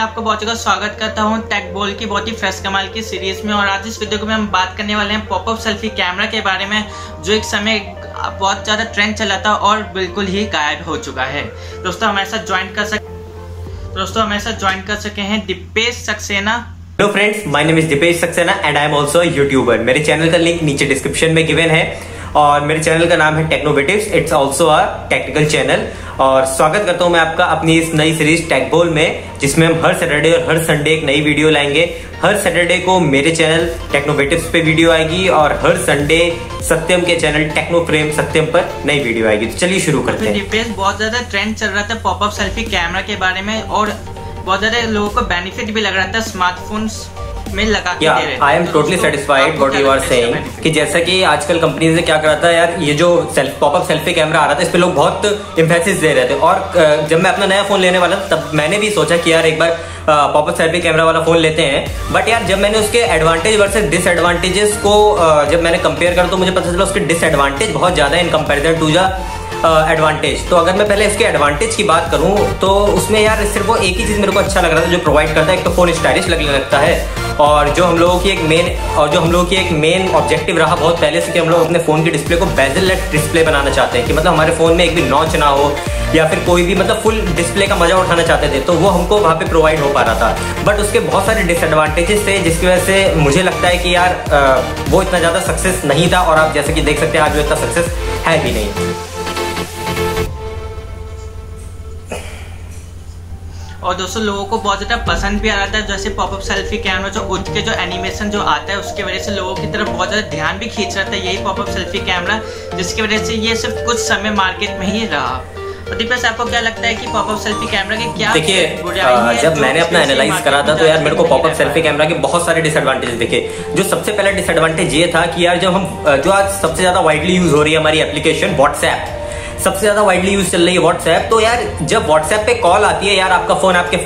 मैं आपको बहुत जगह स्वागत करता हूँ टेक बोल की, बहुत ही फ्रेश कमाल की सीरीज़ में। और आज इस वीडियो में हम बात करने वाले हैं पॉपअप सेल्फी कैमरा के बारे में, जो एक समय बहुत ज़्यादा ट्रेंड चला था और बिल्कुल ही गायब हो चुका है। दोस्तों हमारे साथ ज्वाइन कर सके, दोस्तों हमारे साथ ज्वाइन कर सके हैं Dipesh Saxena. Hello friends my name is Dipesh Saxena and I am also YouTuber मेरे चैनल का लिंक नीचे डिस्क्रिप्शन में गिवन है। और मेरे चैनल का नाम है Technovatives it's also a technical channel और स्वागत करता हूँ मैं आपका अपनी इस नई सीरीज़ टेकबोल में, जिसमें हम हर सैटरडे और हर संडे एक नई वीडियो लाएँगे। हर सैटरडे को मेरे चैनल टेक्नोवेटिव्स पे वीडियो आएगी और हर संडे सत्यम के चैनल टेक्नो फ्रेम सत्यम पर नई वीडियो आएगी। तो चलिए शुरू करते हैं। तो बहुत ज़्यादा ट्रेंड चल रहा था पॉपअप सेल्फी कैमरा के बारे में और बहुत ज़्यादा लोगों को बेनिफिट भी लग रहा था स्मार्टफोन्स में लगा के दे रहे I am totally satisfied what you are saying कि जैसा कि आजकल कंपनी से क्या करा था यार ये जो सेल्फ पॉपअप सेल्फी कैमरा आ रहा था इस पे लोग बहुत इम्फेसिस दे रहे थे। और जब मैं अपना नया फ़ोन लेने वाला था तब मैंने भी सोचा कि यार एक बार पॉपअप सेल्फी कैमरा वाला फ़ोन लेते हैं। बट यार जब मैंने उसके एडवांटेज वर्सेस डिसएडवांटेजेस को जब मैंने कंपेयर करा तो मुझे पता चला उसके डिसएडवांटेज बहुत ज़्यादा in comparison to the advantage uh, तो अगर मैं पहले इसके एडवांटेज की बात करूँ तो उसमें यार सिर्फ़ वो एक ही चीज़ मेरे को अच्छा लग रहा था जो प्रोवाइड करता है। एक तो फ़ोन स्टाइलिश लगने लगता है। और जो हम लोगों की एक मेन और जो हम लोगों की एक मेन ऑब्जेक्टिव रहा बहुत पहले से कि हम लोग अपने फ़ोन के डिस्प्ले को बेजल लेट डिस्प्ले बनाना चाहते हैं, कि मतलब हमारे फ़ोन में एक भी नॉच ना हो, या फिर कोई भी मतलब फुल डिस्प्ले का मज़ा उठाना चाहते थे तो वो हमको वहाँ पे प्रोवाइड हो पा रहा था। बट उसके बहुत सारे डिसएडवांटेजेस थे, जिसकी वजह से मुझे लगता है कि यार वो इतना ज़्यादा सक्सेस नहीं था, और आप जैसे कि देख सकते हैं, आज वो इतना सक्सेस है भी नहीं। और दोस्तों लोगों को बहुत ज़्यादा पसंद भी आ रहा था जैसे पॉपअप सेल्फी कैमरा जो उठ के जो एनिमेशन जो आता है उसकी वजह से लोगों की तरफ़ बहुत ज़्यादा ध्यान भी खींच रहा था यही पॉपअप सेल्फी कैमरा जिसकी वजह से ये सिर्फ़ कुछ समय मार्केट में ही रहा। दीपेश आपको क्या लगता है कि पॉपअप सेल्फी कैमरा के क्या देखिए जब मैंने अपना एनालाइज करा था तो यार मेरे को पॉपअप सेल्फी कैमरा के बहुत सारे डिसएडवांटेज दिखे। जो सबसे पहला डिसएडवांटेज ये था कि यार जब हम जो आज सबसे ज़्यादा वाइडली यूज़ हो रही है हमारी एप्लीकेशन व्हाट्सएप सबसे ज़्यादा वाइडली यूज़ चल रही है व्हाट्सएप तो यार, जब व्हाट्सएप पे कॉल आती है यार, आपका फ़ोन आपके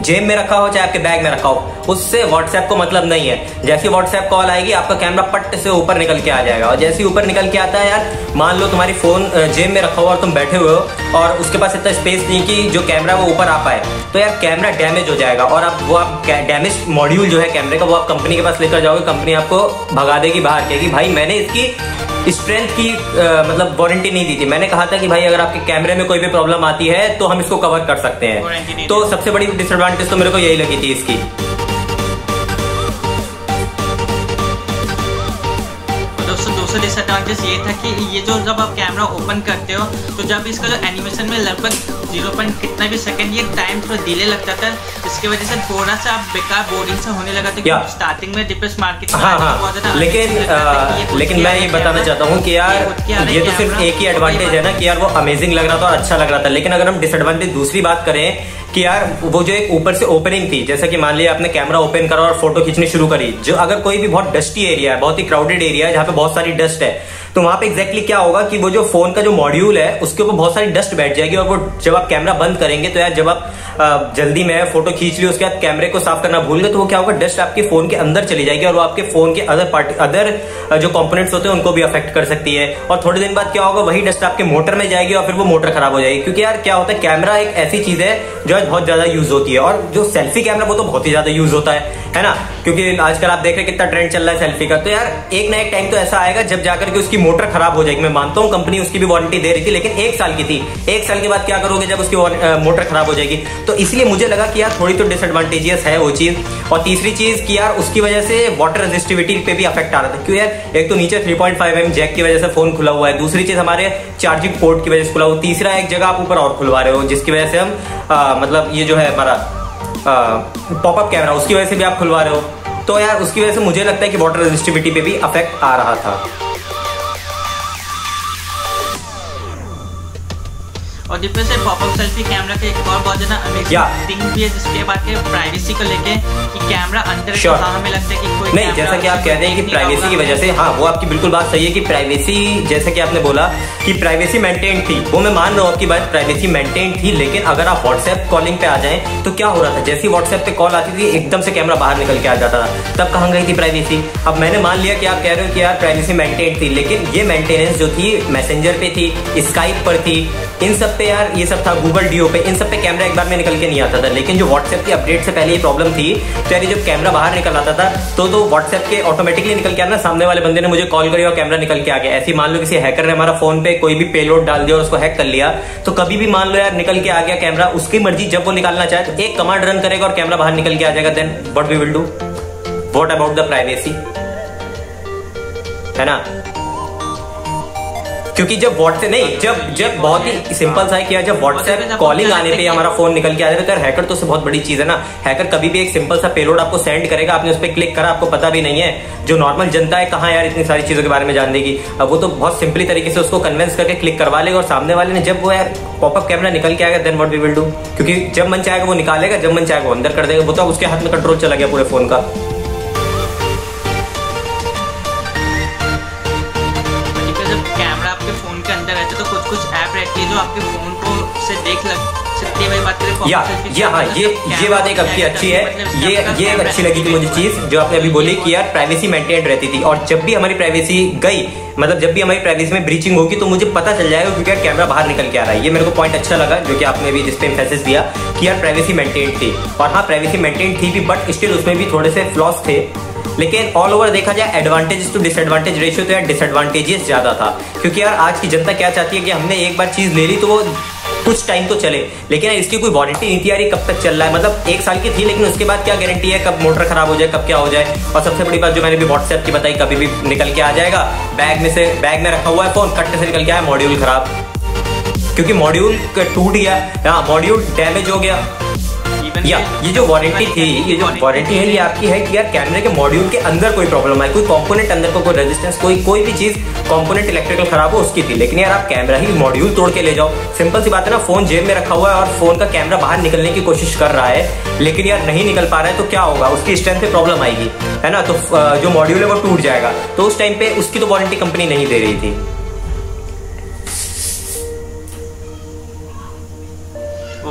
जेब में रखा हो चाहे आपके बैग में रखा हो, उससे व्हाट्सएप को मतलब नहीं है। जैसे व्हाट्सएप कॉल आएगी, आपका कैमरा पट्ट से ऊपर निकल के आ जाएगा। और जैसे ही ऊपर निकल के आता है यार, मान लो तुम्हारी फ़ोन जेब में रखा हुआ और तुम बैठे हुए हो, और उसके पास इतना स्पेस नहीं कि जो कैमरा वो ऊपर आ पाए तो यार कैमरा डैमेज हो जाएगा। और आप, वो आप डैमेज मॉड्यूल जो है कैमरे का, वो आप कंपनी के पास लेकर जाओगे कंपनी आपको भगा देगी बाहर, कहेगी, भाई, मैंने इसकी स्ट्रेंथ की आ, मतलब वारंटी नहीं दी थी। मैंने कहा था कि भाई अगर आपके कैमरे में कोई भी प्रॉब्लम आती है तो हम इसको कवर कर सकते हैं। तो सबसे बड़ी डिसएडवांटेज तो मेरे को यही लगी थी इसकी। दूसरा डिसएडवांटेज ये था कि ये जो जब आप कैमरा ओपन करते हो तो जब इसका जो एनिमेशन में लगभग ज़ीरो पॉइंट कितना भी सेकंड ये टाइम थोड़ा डिले लगता था जिसकी वजह से थोड़ा सा आप बेकार बोरिंग सा होने लगा था स्टार्टिंग में डिप्रेस मार्केट हाँ, हाँ, लेकिन आ, लेकिन मैं ये बताना चाहता हूँ कि यार ये तो सिर्फ़ एक ही एडवांटेज है ना कि यार वो अमेजिंग लग रहा था और अच्छा लग रहा था। लेकिन अगर हम डिसएडवांटेज दूसरी बात करें कि यार, वो जो एक ऊपर से ओपनिंग थी, जैसे कि मान लिया आपने कैमरा ओपन करा और फ़ोटो खींचनी शुरू करी, जो अगर कोई भी बहुत डस्टी एरिया है, बहुत ही क्राउडेड एरिया है, जहाँ पे बहुत सारी डस्ट है तो वहाँ पे एग्जैक्टली क्या होगा कि वो जो फ़ोन का जो मॉड्यूल है, उसके ऊपर बहुत सारी डस्ट बैठ जाएगी और वो जब आप कैमरा बंद करेंगे तो यार जब आप जल्दी में फ़ोटो खींच ली, उसके बाद कैमरे को साफ़ करना भूल गए तो वो क्या होगा डस्ट आपके फ़ोन के अंदर चली जाएगी और वो आपके फ़ोन के अदर पार्ट अदर जो कंपोनेंट्स होते हैं, उनको भी अफेक्ट कर सकती है। और थोड़े दिन बाद क्या होगा, वही डस्ट आपके मोटर में जाएगी और फिर वो मोटर खराब हो जाएगी। क्योंकि यार, क्या होता है कैमरा एक ऐसी चीज़ है, जो बहुत ज़्यादा यूज़ होती है और जो सेल्फी कैमरा वो तो बहुत ही ज़्यादा यूज़ होता है। है ना? क्योंकि आजकल आप देख रहे कितना ट्रेंड चल रहा है सेल्फी का। तो यार, एक ना एक टाइम तो ऐसा आएगा जब जाकर के उसकी मोटर खराब हो जाएगी। मैं मानता हूँ कंपनी उसकी भी वारंटी दे रही थी, लेकिन एक साल की थी। एक साल के बाद क्या करोगे जब उसकी मोटर खराब हो जाएगी? तो इसलिए मुझे लगा कि यार, थोड़ी तो डिसएडवांटेजियस है वो चीज़। और तीसरी चीज़ की यार, उसकी वजह से वाटर रेजिस्टिविटी पे भी अफेक्ट आ रहा था। क्यों यार? एक तो नीचे 3.5 पॉइंट फाइव एम जैक की वजह से फ़ोन खुला हुआ है। दूसरी चीज़ हमारे चार्जिंग पोर्ट की वजह से खुला हुआ तीसरा एक जगह आप ऊपर और खुलवा रहे हो, जिसकी वजह से हम मतलब ये जो है हमारा पॉपअप कैमरा उसकी वजह से भी आप खुलवा रहे हो। तो यार, उसकी वजह से मुझे लगता है कि वाटर रेजिस्टिविटी पे भी अफेक्ट आ रहा था। और डिफरेंस है पॉपअप सेल्फी कैमरा का एक और बहुत ज़्यादा अमेजिंग थिंग भी है जिसके बात है प्राइवेसी को लेके कि कैमरा अंदर sure. हाँ हमें लगता है कि कोई नहीं जैसा कि आप कहते हैं कि प्राइवेसी की वजह से हाँ वो आपकी बिल्कुल बात सही है कि प्राइवेसी जैसा कि आपने बोला कि प्राइवेसी मेंटेन थी। वो मैं मान रहा हूँ आपकी बात प्राइवेसी मेंटेन थी लेकिन अगर आप व्हाट्सएप कॉलिंग पे आ जाए तो क्या हो रहा था? जैसी व्हाट्सएप पे कॉल आती थी एकदम से कैमरा बाहर निकल के आ जाता था। तब कहाँ गई थी प्राइवेसी अब मैंने मान लिया कि आप कह रहे हो कि यार प्राइवेसी मेंटेन थी लेकिन ये मेंटेनेंस जो थी मैसेंजर पे थी स्काइप पर थी इन सब पे यार, ये सब था गूगल डीओ पे। इन सब पे कैमरा एक बार में निकल के नहीं आता था। लेकिन जो व्हाट्सएप की अपडेट से पहले ये प्रॉब्लम थी तो यार जब कैमरा बाहर निकल आता था तो तो व्हाट्सएप के ऑटोमेटिकली निकल के आना, सामने वाले बंदे ने मुझे कॉल करी और कैमरा निकल के आ गया। ऐसी मान लो किसी हैकर ने हमारा फ़ोन पे कोई भी पेलोड डाल दिया और उसको हैक कर लिया तो कभी भी मान लो यार निकल के आ गया कैमरा उसकी मर्ज़ी जब वो निकालना चाहे तो एक कमांड रन करेगा और कैमरा बाहर निकल के आ जाएगा। Then what we will do what about the privacy है ना? क्योंकि जब व्हाट्सएप नहीं जब जब बहुत ही सिंपल सा है कि जब व्हाट्सएप कॉलिंग आने पे हमारा फ़ोन निकल के आ जाता है हैकर तो उससे बहुत बड़ी चीज़ है ना। हैकर कभी भी एक सिंपल सा पेलोड आपको सेंड करेगा आपने उस पर क्लिक करा आपको पता भी नहीं है। जो नॉर्मल जनता है कहाँ यार इतनी सारी चीज़ों के बारे में जान देगी? अब वो तो बहुत सिंपली तरीके से उसको कन्विंस करके क्लिक करवा लेगा और सामने वाले ने जब वो यार पॉपअप कैमरा निकल के आएगा then what we will do क्योंकि जब मन चाहेगा वो निकालेगा जब मन चाहेगा वो अंदर कर देगा। वो तो उसके हाथ में कंट्रोल चला गया पूरे फ़ोन का। जो आपके फ़ोन को से देख करें या या हाँ ये ये बात एक आपकी अच्छी है। मतलब ये ये एक अच्छी लगी थी मुझे चीज़ जो आपने अभी बोली कि यार प्राइवेसी मेंटेन रहती थी और जब भी हमारी प्राइवेसी गई मतलब जब भी हमारी प्राइवेसी में ब्रीचिंग होगी तो मुझे पता चल जाएगा क्योंकि यार कैमरा बाहर निकल के आ रहा है। ये मेरे को पॉइंट अच्छा लगा जो कि आपने भी जिस पे इम्फेसिस दिया कि यार प्राइवेसी मेंटेन थी। और हाँ प्राइवेसी मेंटेन थी भी बट स्टिल उसमें भी थोड़े से फ्लॉस थे। लेकिन ऑल ओवर देखा जाए एडवांटेज टू डिसएडवांटेज रेशियो तो यार डिसएडवांटेजेस ज़्यादा था। क्योंकि यार आज की जनता क्या चाहती है कि हमने एक बार चीज़ ले ली तो वो कुछ टाइम तो चले। लेकिन इसकी कोई वारंटी नहीं थी यार कब तक चल रहा है? मतलब एक साल की थी, लेकिन उसके बाद क्या गारंटी है? कब मोटर खराब हो जाए, कब क्या हो जाए? और सबसे बड़ी बात जो मैंने भी व्हाट्सएप की बताई, कभी भी निकल के आ जाएगा बैग में से बैग में रखा हुआ है फ़ोन कट्टे से निकल के आया मॉड्यूल खराब। क्योंकि मॉड्यूल टूट गया। हाँ मॉड्यूल डैमेज हो गया। या, ये जो वारंटी थी, ये जो वारंटी है, ये आपकी है कि यार कैमरे के मॉड्यूल के अंदर कोई प्रॉब्लम है कोई कंपोनेंट अंदर कोई रेजिस्टेंस कोई कोई भी चीज़ कंपोनेंट इलेक्ट्रिकल खराब हो, उसकी थी। लेकिन यार आप कैमरा ही मॉड्यूल तोड़ के ले जाओ। सिंपल सी बात है ना फ़ोन जेब में रखा हुआ है और फ़ोन का कैमरा बाहर निकलने की कोशिश कर रहा है, लेकिन यार नहीं निकल पा रहा है तो क्या होगा? उसकी स्ट्रेंथ पे प्रॉब्लम आएगी, है ना? तो जो मॉड्यूल है वो टूट जाएगा। तो उस टाइम पे उसकी तो वारंटी कंपनी नहीं दे रही थी।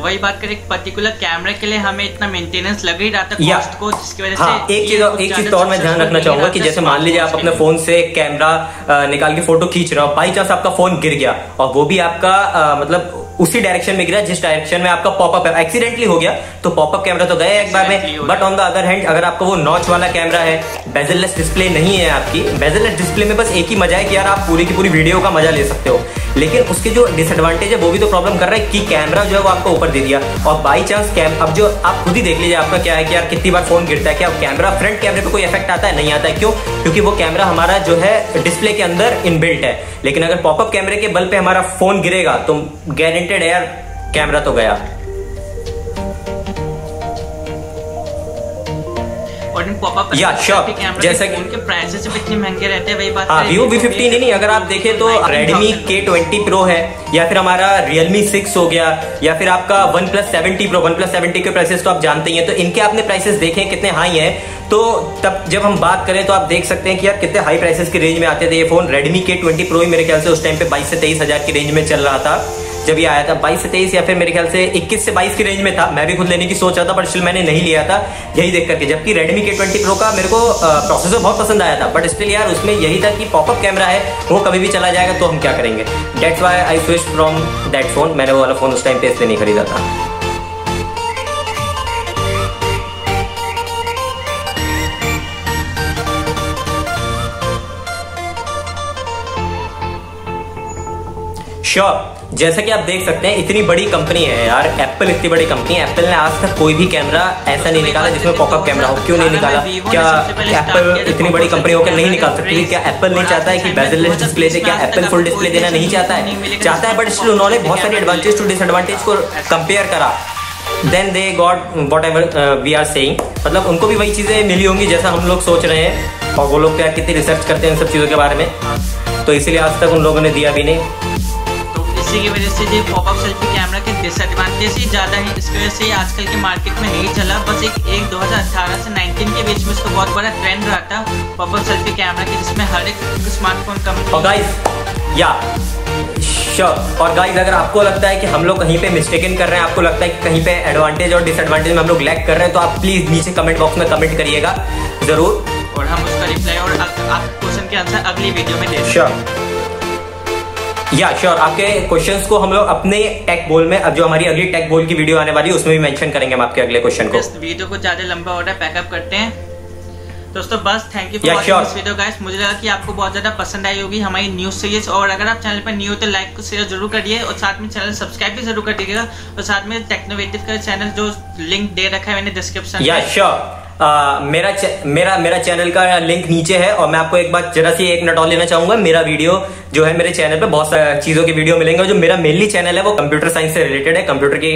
वही बात करें पर्टिकुलर कैमरे के लिए हमें इतना मेंटेनेंस लग ही रहा था कॉस्ट को जिसकी वजह हाँ, से एक चीज़ एक चीज़ और मैं ध्यान रखना चाहूँगा कि जैसे मान लीजिए आप अपने फ़ोन से कैमरा निकाल के फ़ोटो खींच रहे हो बाई चांस आपका फ़ोन गिर गया और वो भी आपका मतलब उसी डायरेक्शन में गिरा जिस डायरेक्शन में आपका पॉपअप है। एक्सीडेंटली हो गया तो पॉपअप कैमरा तो गया एक बार में but on the other hand अगर आपका वो नॉच वाला कैमरा है बेजललेस डिस्प्ले नहीं है आपकी बेजललेस डिस्प्ले में बस एक ही मज़ा है कि यार आप पूरी की पूरी वीडियो का मज़ा ले सकते हो। लेकिन उसके जो डिसएडवांटेज है, वो भी तो प्रॉब्लम कर रहा है कि कैमरा जो है वो आपको ऊपर दे दिया। और बाई चांस कैम अब जो आप खुद ही देख लीजिए, आपका क्या है कि यार कितनी बार फ़ोन गिरता है, क्या कैमरा फ्रंट कैमरे पर कोई इफ़ेक्ट आता है? नहीं आता है। क्यों? क्योंकि वो कैमरा हमारा जो है डिस्प्ले के अंदर इनबिल्ट है। लेकिन अगर पॉपअप कैमरे के बल पे हमारा फ़ोन गिरेगा तो गारंटेड है यार कैमरा तो गया। या श्योर जैसा कि उनके प्राइसेस भी इतने महँगे रहते हैं वही बात हाँ वीवो वी फिफ्टीन नहीं अगर आप देखें तो रेडमी के ट्वेंटी प्रो है या फिर हमारा रियलमी सिक्स हो गया या फिर आपका OnePlus seventy pro OnePlus seventy के प्राइसेस तो आप जानते ही हैं तो इनके आपने प्राइसेस देखे कितने हाई हैं। तो तब जब हम बात करें तो आप देख सकते हैं कि यार कितने हाई प्राइसेस की रेंज में आते थे ये phone Redmi K twenty pro ही मेरे ख्याल से उस टाइम पे बाईस से तेईस हज़ार की रेंज में चल रहा था। जब ये आया था बाईस से तेईस या फिर मेरे ख्याल से इक्कीस से बाईस की रेंज में था। मैं भी खुद लेने की सोच रहा था बट स्टिल मैंने नहीं लिया था। यही देख करके, जबकि रेडमी के ट्वेंटी प्रो का मेरे को प्रोसेसर बहुत पसंद आया था बट स्टिल यार उसमें यही था कि पॉपअप कैमरा है, वो कभी भी चला जाएगा तो हम क्या करेंगे? That's why I switch from that phone मैंने वो वाला फ़ोन उस टाइम पे इसलिए नहीं खरीदा था। श्योर जैसा कि आप देख सकते हैं इतनी बड़ी कंपनी है यार एप्पल इतनी बड़ी कंपनी है। एप्पल ने आज तक कोई भी कैमरा ऐसा नहीं निकाला जिसमें पॉपअप कैमरा हो। क्यों नहीं निकाला? क्या एप्पल इतनी बड़ी कंपनी होकर नहीं निकाल सकती? क्या एप्पल नहीं चाहता है कि बेजरलेस डिस्प्ले से क्या एप्पल फुल डिस्प्ले देना नहीं चाहता है? चाहता है बट स्टिल उन्होंने बहुत सारी एडवांटेज टू डिसएडवांटेज को कंपेयर करा। Then they got whatever we are saying मतलब उनको भी वही चीज़ें मिली होंगी जैसा हम लोग सोच रहे हैं। और वो लोग क्या कितनी रिसर्च करते हैं इन सब चीज़ों के बारे में? तो इसीलिए आज तक उन लोगों ने दिया भी नहीं। इसी की वजह से जो पॉपअप सेल्फी कैमरा के डिसएडवांटेज ही ज़्यादा है इसकी वजह से आजकल के मार्केट में नहीं चला। बस एक एक 2018 से 19 के बीच में इसका बहुत बड़ा ट्रेंड रहा था पॉपअप सेल्फी कैमरा के जिसमें हर एक स्मार्टफ़ोन कंपनी या श्योर और गाइस अगर आपको लगता है कि हम लोग कहीं पे मिस्टेकन कर रहे हैं आपको लगता है कि कहीं पे एडवांटेज और डिसएडवांटेज में हम लोग लैक कर रहे हैं तो आप प्लीज़ नीचे कमेंट बॉक्स में कमेंट करिएगा ज़रूर। और हम उसका रिप्लाई और आप क्वेश्चन के आंसर अगली वीडियो में दे श्योर या श्योर आपके क्वेश्चंस को हम लोग अपने टेक बोल में अब जो हमारी अगली टेक बोल की वीडियो आने वाली है उसमें भी मेंशन करेंगे हम आपके अगले क्वेश्चन को। वीडियो को ज़्यादा लंबा हो रहा है पैकअप करते हैं। दोस्तों बस thank you for watching this video guys मुझे लगा कि आपको बहुत ज़्यादा पसंद आई होगी हमारी न्यूज़ सीरीज़ और अगर आप चैनल पर न्यू हो तो लाइक को शेयर ज़रूर करिए और साथ में चैनल सब्सक्राइब भी ज़रूर कर दीजिएगा और साथ में टेक्नोवेटिव का चैनल जो लिंक दे रखा है मैंने डिस्क्रिप्शन या श्योर मेरा मेरा मेरा चैनल का लिंक नीचे है और मैं आपको एक बार जरा सी एक नटॉल लेना चाहूँगा। मेरा वीडियो जो है मेरे चैनल पे बहुत सारी चीज़ों के वीडियो मिलेंगे जो मेरा मेनली चैनल है वो कंप्यूटर साइंस से रिलेटेड है कंप्यूटर की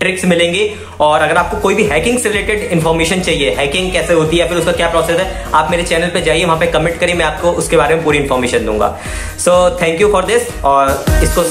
ट्रिक्स मिलेंगी। और अगर आपको कोई भी हैकिंग से रिलेटेड इन्फॉर्मेशन चाहिए हैकिंग कैसे होती है फिर उसका क्या प्रोसेस है, आप मेरे चैनल पे जाइए, वहाँ पे कमेंट करिए, मैं आपको उसके बारे में पूरी इन्फॉर्मेशन दूँगा। So thank you for this और इसको